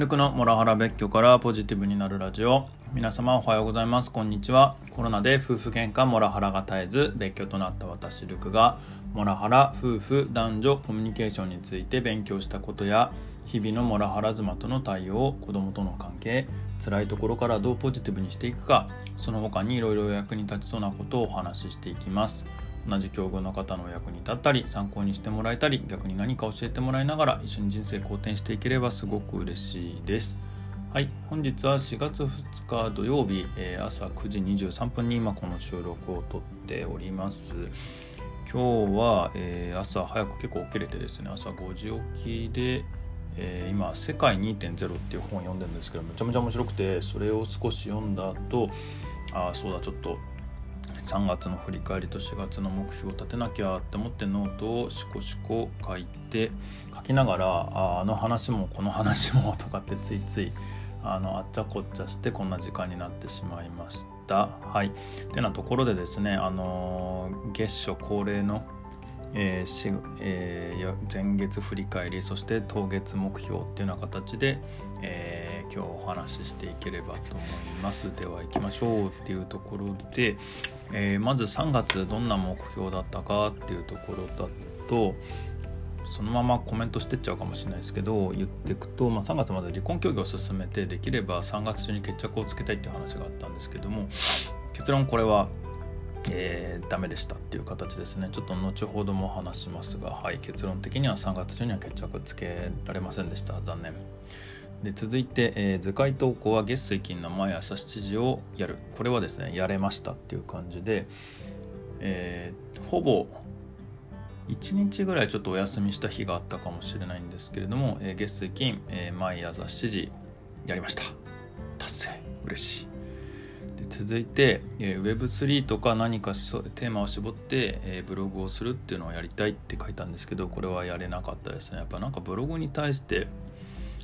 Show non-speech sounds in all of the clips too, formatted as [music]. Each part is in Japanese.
ルクのモラハラ別居からポジティブになるラジオ。皆様おはようございます。こんにちは。コロナで夫婦喧嘩モラハラが絶えず別居となった私ルクがモラハラ夫婦男女コミュニケーションについて勉強したことや日々のモラハラ妻との対応子供との関係辛いところからどうポジティブにしていくかその他にいろいろ役に立ちそうなことをお話ししていきます。同じ境遇の方の役に立ったり参考にしてもらえたり逆に何か教えてもらいながら一緒に人生好転していければすごく嬉しいです。はい本日は4月2日土曜日、えー、朝9時23分に今この収録をとっております。今日は、えー、朝早く結構起きれてですね朝5時起きでえー、今「世界2.0」っていう本を読んでるんですけどめちゃめちゃ面白くてそれを少し読んだ後ああそうだちょっと3月の振り返りと4月の目標を立てなきゃって思ってノートをしこしこ書いて書きながらああの話もこの話もとかってついついあのあっちゃこっちゃしてこんな時間になってしまいました。はい、てなところでですね、あの月初恒例のえーえー、前月振り返りそして当月目標っていうような形で、えー、今日お話ししていければと思いますでは行きましょうっていうところで、えー、まず3月どんな目標だったかっていうところだとそのままコメントしてっちゃうかもしれないですけど言っていくと、まあ、3月まで離婚協議を進めてできれば3月中に決着をつけたいっていう話があったんですけども結論これはえー、ダメでしたっていう形ですね。ちょっと後ほども話しますが、はい、結論的には3月中には決着つけられませんでした。残念。で続いて、えー、図解投稿は月水金の毎朝7時をやる。これはですねやれましたっていう感じで、えー、ほぼ1日ぐらいちょっとお休みした日があったかもしれないんですけれども、えー、月水金、えー、毎朝7時やりました。達成。嬉しい。で続いて、えー、Web3 とか何かテーマを絞って、えー、ブログをするっていうのをやりたいって書いたんですけどこれはやれなかったですね。やっぱなんかブログに対して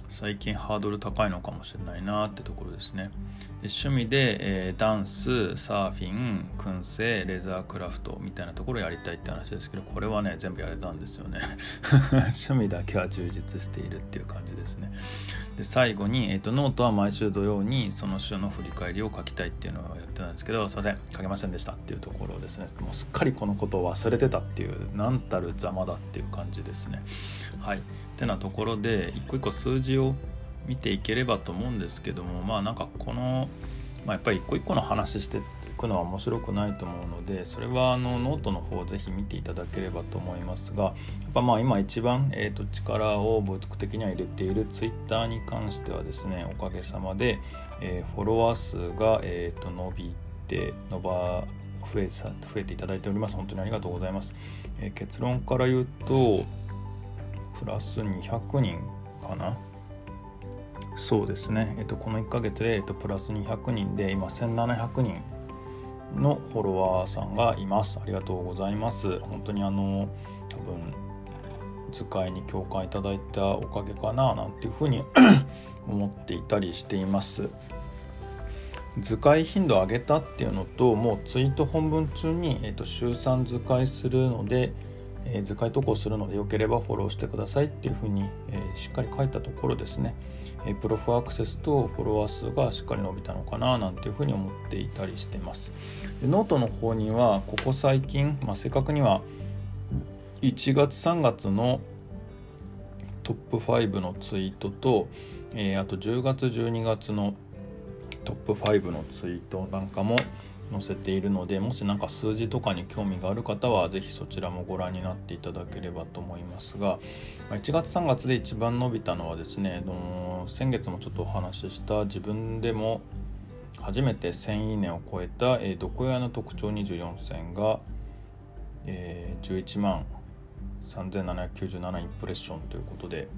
最近ハードル高いのかもしれないなってところですね。で趣味で、えー、ダンスサーフィン燻製レザークラフトみたいなところやりたいって話ですけどこれはね全部やれたんですよね。[laughs] 趣味だけは充実しているっていう感じですね。で最後に、えーと、ノートは毎週土曜にその週の振り返りを書きたいっていうのをやってたんですけどすいません書けませんでしたっていうところですね。もうすっかりこのことを忘れてたっていう何たるざまだっていう感じですね。はい。てなところで一個一個数字を見ていければと思うんですけどもまあなんかこの、まあ、やっぱり一個一個の話していくのは面白くないと思うのでそれはあのノートの方ぜひ見ていただければと思いますがやっぱまあ今一番、えー、と力を物的には入れているツイッターに関してはですねおかげさまで、えー、フォロワー数が、えー、と伸びて伸ば増え増えていただいております。本当にありがとうございます、えー、結論から言うとプラス200人かな？そうですね、えっと、この1ヶ月で、えっと、プラス200人で今1700人のフォロワーさんがいます。ありがとうございます。本当にあの多分図解に共感いただいたおかげかななんていうふうに [clears throat] 思っていたりしています。図解頻度上げたっていうのともうツイート本文中に、えーと週3図解するのでえ、図解投稿するのでよければフォローしてくださいっていうふうに、え、しっかり書いたところですね、え、プロフアクセスとフォロワー数がしっかり伸びたのかななんていうふうに思っていたりしてます。でノートの方にはここ最近、まあ、正確には1月3月のトップ5のツイートと、え、あと10月12月のトップ5のツイートなんかも載せているのでもし何か数字とかに興味がある方は是非そちらもご覧になっていただければと思いますが1月3月で一番伸びたのはですね先月もちょっとお話しした自分でも初めて1000いいねを超えた「えー、毒屋の特徴24選が」え、11万3797インプレッションということで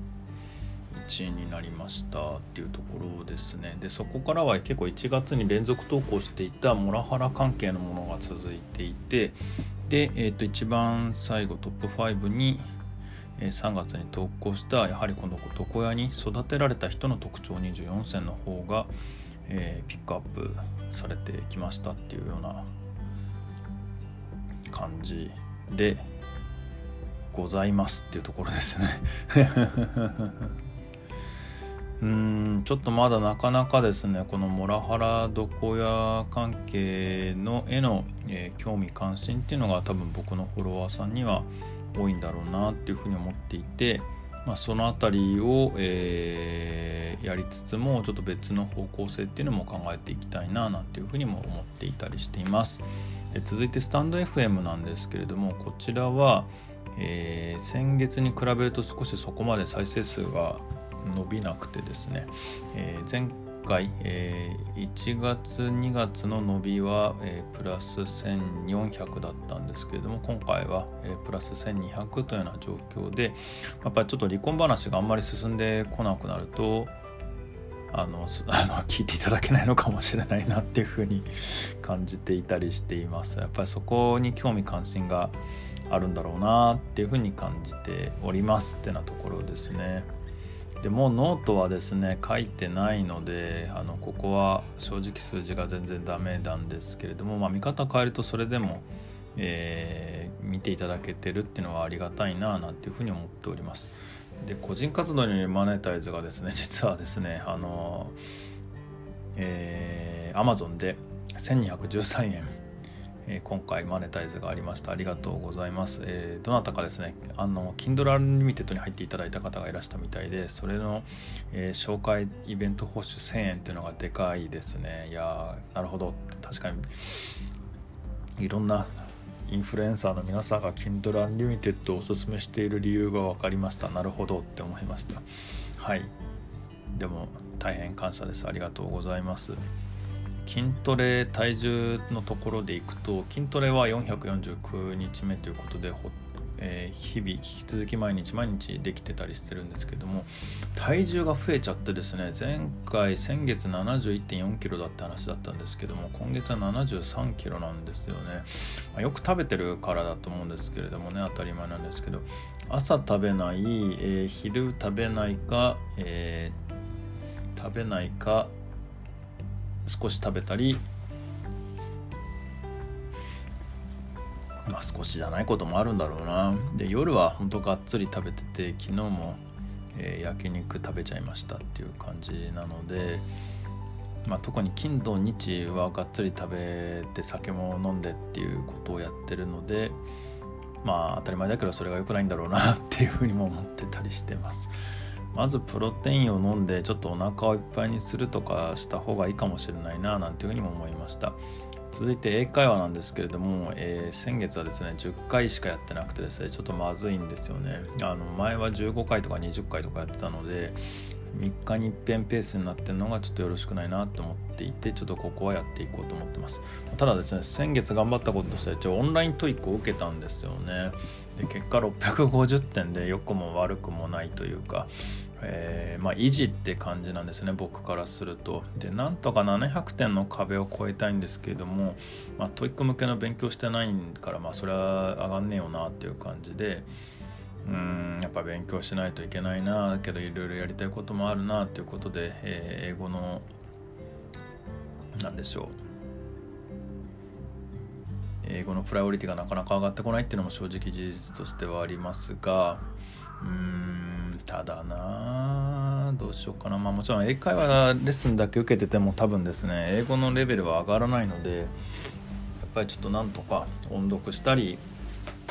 1になりましたっていうところですね。でそこからは結構1月に連続投稿していたモラハラ関係のものが続いていてで、えー、と一番最後トップ5に3月に投稿したやはりこの床屋に育てられた人の特徴24選の方が、えー、ピックアップされてきましたっていうような感じでございますっていうところですね。うんちょっとまだなかなかですねこのモラハラ床屋関係のへの、えー、興味関心っていうのが多分僕のフォロワーさんには多いんだろうなっていうふうに思っていて、まあ、その辺りを、えー、やりつつもちょっと別の方向性っていうのも考えていきたいななんていうふうにも思っていたりしています。で続いてスタンド FM なんですけれどもこちらは、えー、先月に比べると少しそこまで再生数が伸びなくてですね、えー、前回、えー、1月2月の伸びは、えー、プラス1400だったんですけれども今回は、えー、プラス1200というような状況でやっぱりちょっと離婚話があんまり進んでこなくなるとあの [laughs] あの聞いていただけないのかもしれないなっていうふうに感じていたりしていますやっぱりそこに興味関心があるんだろうなっていうふうに感じておりますってなところですね。でもうノートはですね書いてないのであのここは正直数字が全然ダメなんですけれども、まあ、見方変えるとそれでも、えー、見ていただけてるっていうのはありがたいななんていうふうに思っております。で個人活動にマネタイズがですね実はですねあのえー、Amazon で1213円え今回マネタイズがありました。ありがとうございます、えー、どなたかですねあの Kindle Unlimited に入っていただいた方がいらしたみたいでそれの、えー、紹介イベント報酬1000円っていうのがでかいですね。いやなるほど。確かにいろんなインフルエンサーの皆さんが Kindle Unlimited をおすすめしている理由が分かりました。なるほどって思いました。はい。でも大変感謝です。ありがとうございます。筋トレ体重のところでいくと筋トレは449日目ということでえー、日々引き続き毎日毎日できてたりしてるんですけども体重が増えちゃってですね前回先月7 1 4キロだって話だったんですけども今月は7 3キロなんですよね、まあ、よく食べてるからだと思うんですけれどもね当たり前なんですけど朝食べない、えー、昼食べないか、えー、食べないか少し食べたりまあ少しじゃないこともあるんだろうなで夜はほんとがっつり食べてて昨日も、えー、焼肉食べちゃいましたっていう感じなので、まあ、特に金土日はがっつり食べて酒も飲んでっていうことをやってるのでまあ当たり前だけどそれが良くないんだろうなっていうふうにも思ってたりしてます。まずプロテインを飲んでちょっとお腹をいっぱいにするとかした方がいいかもしれないななんていうふうにも思いました。続いて英会話なんですけれども、えー、先月はですね10回しかやってなくてですねちょっとまずいんですよね。あの前は15回とか20回とかやってたので3日に一遍ペースになってるのがちょっとよろしくないなと思っていてちょっとここはやっていこうと思ってます。ただですね先月頑張ったこととして一応オンライン TOEIC を受けたんですよね。で結果650点で良くも悪くもないというかえー、まあ、維持って感じなんですね僕からすると。でなんとか700点の壁を超えたいんですけれども、まあ、 TOEIC 向けの勉強してないからまあそれは上がんねえよなっていう感じでうんやっぱ勉強しないといけないなけどいろいろやりたいこともあるなっていうことで、えー、英語の何でしょう。英語のプライオリティがなかなか上がってこないっていうのも正直事実としてはありますがうーんただなどうしようかな。まあもちろん英会話レッスンだけ受けてても多分ですね英語のレベルは上がらないのでやっぱりちょっとなんとか音読したり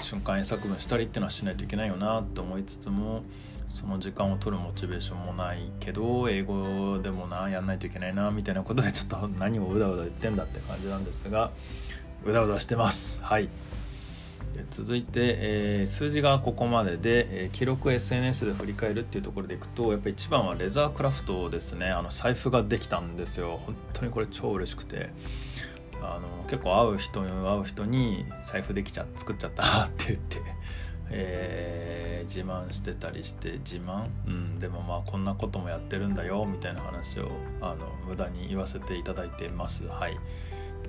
瞬間英作文したりっていうのはしないといけないよなって思いつつもその時間を取るモチベーションもないけど英語でもなやんないといけないなみたいなことでちょっと何をうだうだ言ってんだって感じなんですがうだうだしてます。はい。続いて、えー、数字がここまでで、えー、記録 SNS で振り返るっていうところでいくとやっぱり一番はレザークラフトですね。あの財布ができたんですよ。本当にこれ超嬉しくて。あの結構会う人に会う人に財布できちゃ作っちゃったって言って、えー、自慢してたりして自慢？うんでもまあこんなこともやってるんだよみたいな話をあの無駄に言わせていただいてます。はい。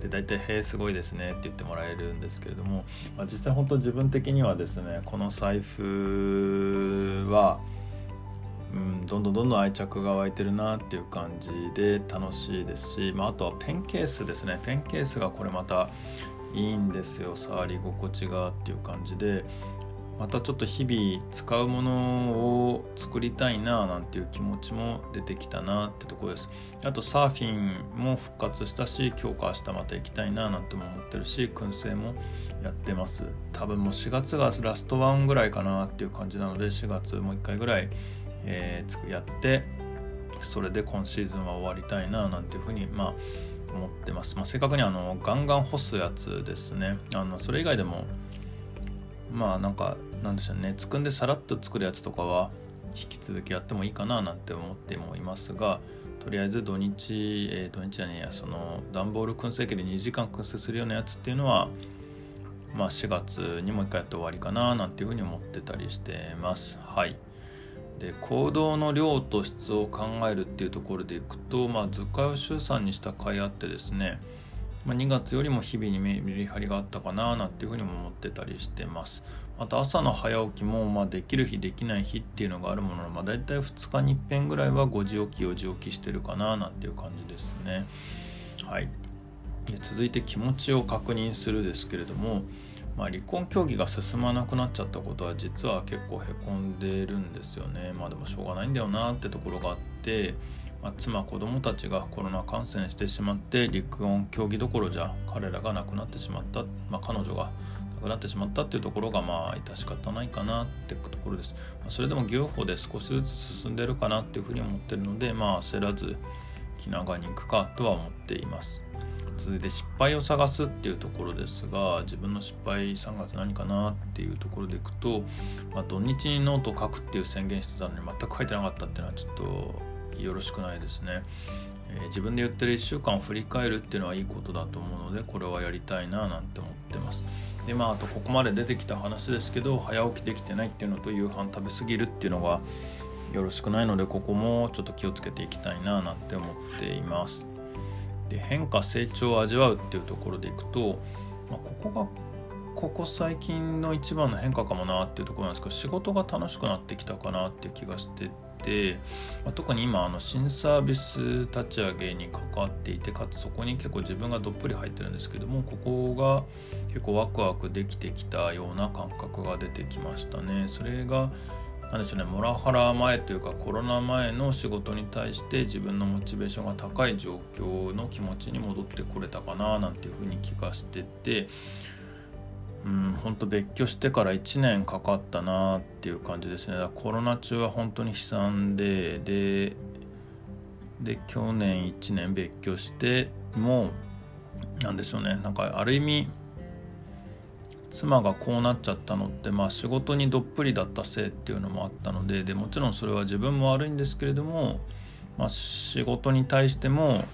で大体「へえすごいですね」って言ってもらえるんですけれども、まあ、実際本当自分的にはですねこの財布はうん、どんどんどんどん愛着が湧いてるなっていう感じで楽しいですし、まあ、あとはペンケースですね。ペンケースがこれまたいいんですよ。触り心地がっていう感じで、またちょっと日々使うものを作りたいななんていう気持ちも出てきたなってとこです。あとサーフィンも復活したし今日か明日また行きたいななんても思ってるし燻製もやってます。多分もう4月がラストワンぐらいかなっていう感じなので4月もう1回ぐらい、えー、やってそれで今シーズンは終わりたいななんていうふうにまあ思ってます、まあ、正確にあのガンガン干すやつですね。あのそれ以外でもまあなんかなんでしょうね。つくんでさらっと作るやつとかは引き続きやってもいいかななんて思ってもいますがとりあえず土日、えー、土日じゃねやその段ボール燻製機で2時間燻製するようなやつっていうのはまあ4月にもう一回やって終わりかななんていうふうに思ってたりしてます。はい。で行動の量と質を考えるっていうところでいくとまあ図解を週3にした回あってですねまあ、2月よりも日々にメリハリがあったかななんていうふうにも思ってたりしてます。また朝の早起きもまあできる日できない日っていうのがあるものの、まあ、大体2日に1遍ぐらいは5時起き4時起きしてるかななんていう感じですね。はい。で続いて気持ちを確認するですけれどもまあ、離婚協議が進まなくなっちゃったことは実は結構へこんでるんですよね。まあでもしょうがないんだよなってところがあってまあ、妻子供たちがコロナ感染してしまって離婚協議どころじゃ彼らが亡くなってしまった、まあ、彼女が亡くなってしまったっていうところがまあ致し方ないかなってところです、まあ、それでも牛歩で少しずつ進んでるかなっていうふうに思ってるのでまあ焦らず気長に行くかとは思っています。続いて失敗を探すっていうところですが自分の失敗3月何かなっていうところでいくと、まあ、土日にノートを書くっていう宣言してたのに全く書いてなかったっていうのはちょっとよろしくないですね、えー、自分で言ってる1週間を振り返るっていうのはいいことだと思うのでこれはやりたいななんて思ってます。でまああとここまで出てきた話ですけど早起きできてないっていうのと夕飯食べ過ぎるっていうのがよろしくないのでここもちょっと気をつけていきたいななんて思っています。で変化成長を味わうっていうところでいくと、まあ、ここがここ最近の一番の変化かもなっていうところなんですけど仕事が楽しくなってきたかなっていう気がしてて、まあ、特に今あの新サービス立ち上げに関わっていてかつそこに結構自分がどっぷり入ってるんですけどもここが結構ワクワクできてきたような感覚が出てきましたね。それがなんでしょうねモラハラ前というかコロナ前の仕事に対して自分のモチベーションが高い状況の気持ちに戻ってこれたかななんていうふうに気がしててうん本当別居してから1年かかったなっていう感じですね。コロナ中は本当に悲惨ででで去年1年別居してもうなんでしょうね。なんかある意味妻がこうなっちゃったのってまあ仕事にどっぷりだったせいっていうのもあったのででもちろんそれは自分も悪いんですけれども、まあ、仕事に対しても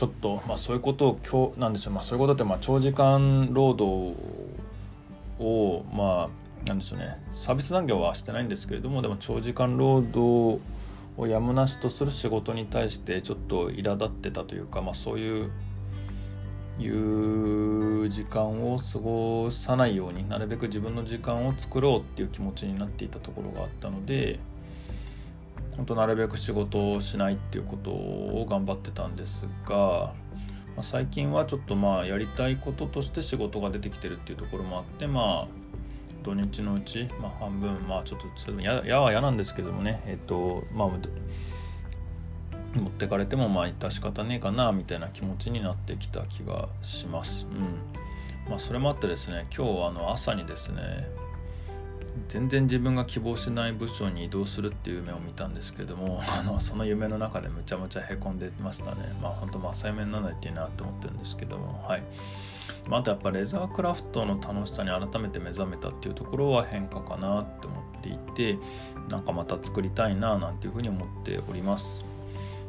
ちょっと、まあ、そういうことを今日なんでしょう、まあ、そういうことってまあ長時間労働をまあなんでしょうねサービス残業はしてないんですけれどもでも長時間労働をやむなしとする仕事に対してちょっと苛立ってたというか、まあ、そういういう時間を過ごさないようになるべく自分の時間を作ろうっていう気持ちになっていたところがあったので本当なるべく仕事をしないっていうことを頑張ってたんですが、まあ、最近はちょっとまあやりたいこととして仕事が出てきてるっていうところもあってまあ土日のうち、まあ、半分まあちょっとそれも嫌は嫌なんですけどもねえっ、とまあ持ってかれてもまあ致し方ねえかなみたいな気持ちになってきた気がします。うんまあ、それもあってですね今日あの朝にですね全然自分が希望しない部署に移動するっていう夢を見たんですけどもあのその夢の中でむちゃむちゃへこんでましたね。まあ本当まあ対面なんないっていいなと思ってるんですけどもはい。またやっぱレザークラフトの楽しさに改めて目覚めたっていうところは変化かなって思っていてなんかまた作りたいななんていうふうに思っております。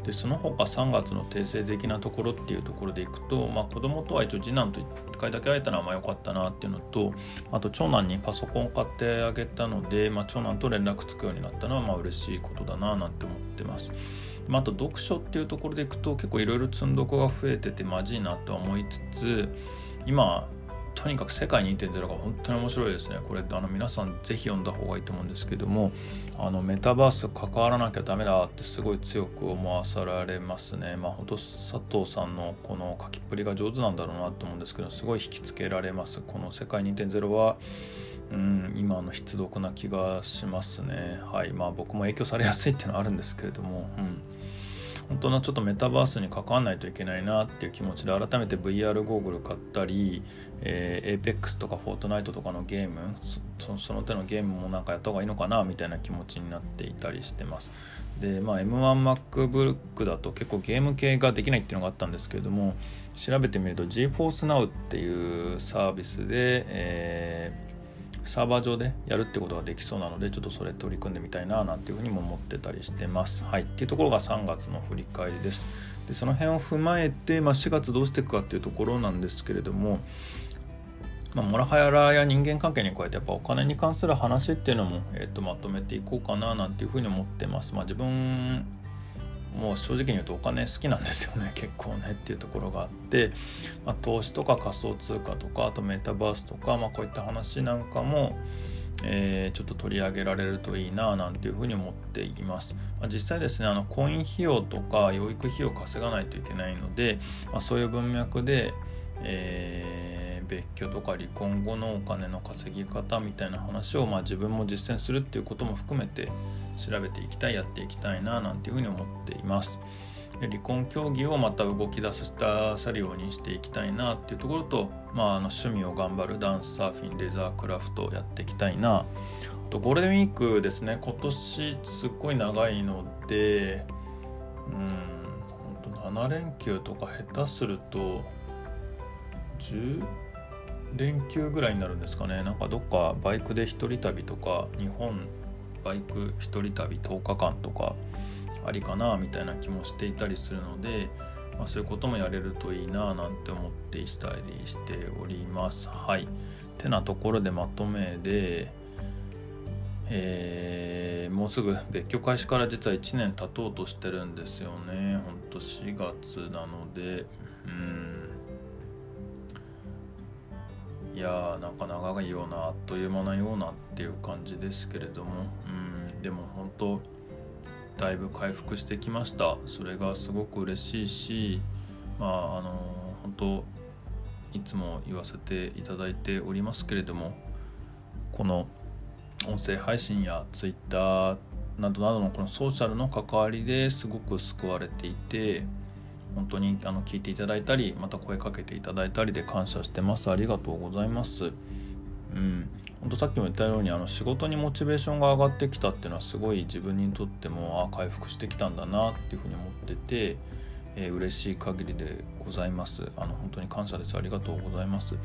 でその他3月の定性的なところっていうところでいくと、まあ、子供とは一応次男と1回だけ会えたのはまあ良かったなっていうのとあと長男にパソコンを買ってあげたので、まあ、長男と連絡つくようになったのはまあ嬉しいことだななんて思ってます。まあ、あと読書っていうところでいくと結構いろいろ積んどこが増えててまじいなとは思いつつ今とにかく世界2.0が本当に面白いですね。これあの皆さんぜひ読んだ方がいいと思うんですけどもあのメタバース関わらなきゃダメだってすごい強く思わされますね。まあ本当佐藤さんのこの書きっぷりが上手なんだろうなと思うんですけどすごい引きつけられます。この世界2.0はうん今の必読な気がしますねはいまあ僕も影響されやすいっていうのはあるんですけれども、うん、本当のちょっとメタバースに関わらないといけないなっていう気持ちで改めて VR ゴーグル買ったり、えー、APEX とか Fortnite とかのゲームその手のゲームもなんかやった方がいいのかなみたいな気持ちになっていたりしてます。でまあ M1MacBook だと結構ゲーム系ができないっていうのがあったんですけれども調べてみると GForce Now っていうサービスで、えーサーバー上でやるってことができそうなのでちょっとそれ取り組んでみたいななんていうふうにも思ってたりしてます。はい、っていうところが3月の振り返りです。でその辺を踏まえて、まあ、4月どうしていくかっていうところなんですけれども、まあ、モラハラや人間関係に加えてやっぱお金に関する話っていうのも、えー、とまとめていこうかななんていうふうに思ってます。まあ、自分もう正直に言うとお金好きなんですよね。[laughs] 結構ねっていうところがあって、まあ、投資とか仮想通貨とかあとメタバースとか、まあ、こういった話なんかも、えー、ちょっと取り上げられるといいななんていうふうに思っています、まあ、実際ですねあの婚姻費用とか養育費用を稼がないといけないので、まあ、そういう文脈で、えー別居とか離婚後のお金の稼ぎ方みたいな話を、まあ、自分も実践するっていうことも含めて調べていきたいやっていきたいななんていうふうに思っています。で離婚協議をまた動き出したさるようにしていきたいなっていうところと、まあ、あの趣味を頑張るダンスサーフィンレザークラフトをやっていきたいなあとゴールデンウィークですね今年すっごい長いのでうん本当7連休とか下手すると10連休ぐらいになるんですかね。なんかどっかバイクで一人旅とか日本バイク一人旅10日間とかありかなみたいな気もしていたりするので、まあ、そういうこともやれるといいななんて思ってしたりしております。はい。てなところでまとめでえー、もうすぐ別居開始から実は1年経とうとしてるんですよね。ほんと4月なので。うん。やーなんか長いようなあっという間なようなっていう感じですけれども。うんでも本当だいぶ回復してきました。それがすごく嬉しいしまああの本当いつも言わせていただいておりますけれどもこの音声配信や Twitter などなどのこのソーシャルの関わりですごく救われていて本当にあの聞いていただいたりまた声かけていただいたりで感謝してます。ありがとうございます。うん。本当さっきも言ったようにあの仕事にモチベーションが上がってきたっていうのはすごい自分にとってもあ回復してきたんだなっていうふうに思ってて、えー、嬉しい限りでございます。あの本当に感謝です。ありがとうございます、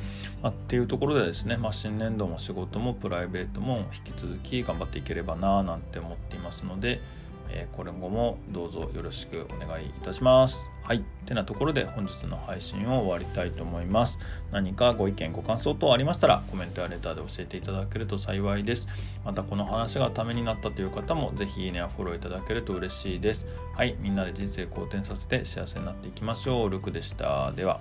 まあ、っていうところでですね、まあ、新年度も仕事もプライベートも引き続き頑張っていければななんて思っていますのでえー、これ後もどうぞよろしくお願いいたします。はい。てなところで本日の配信を終わりたいと思います。何かご意見、ご感想等ありましたらコメントやレターで教えていただけると幸いです。またこの話がためになったという方もぜひいいねやフォローいただけると嬉しいです。はい。みんなで人生好転させて幸せになっていきましょう。ルクでした。では。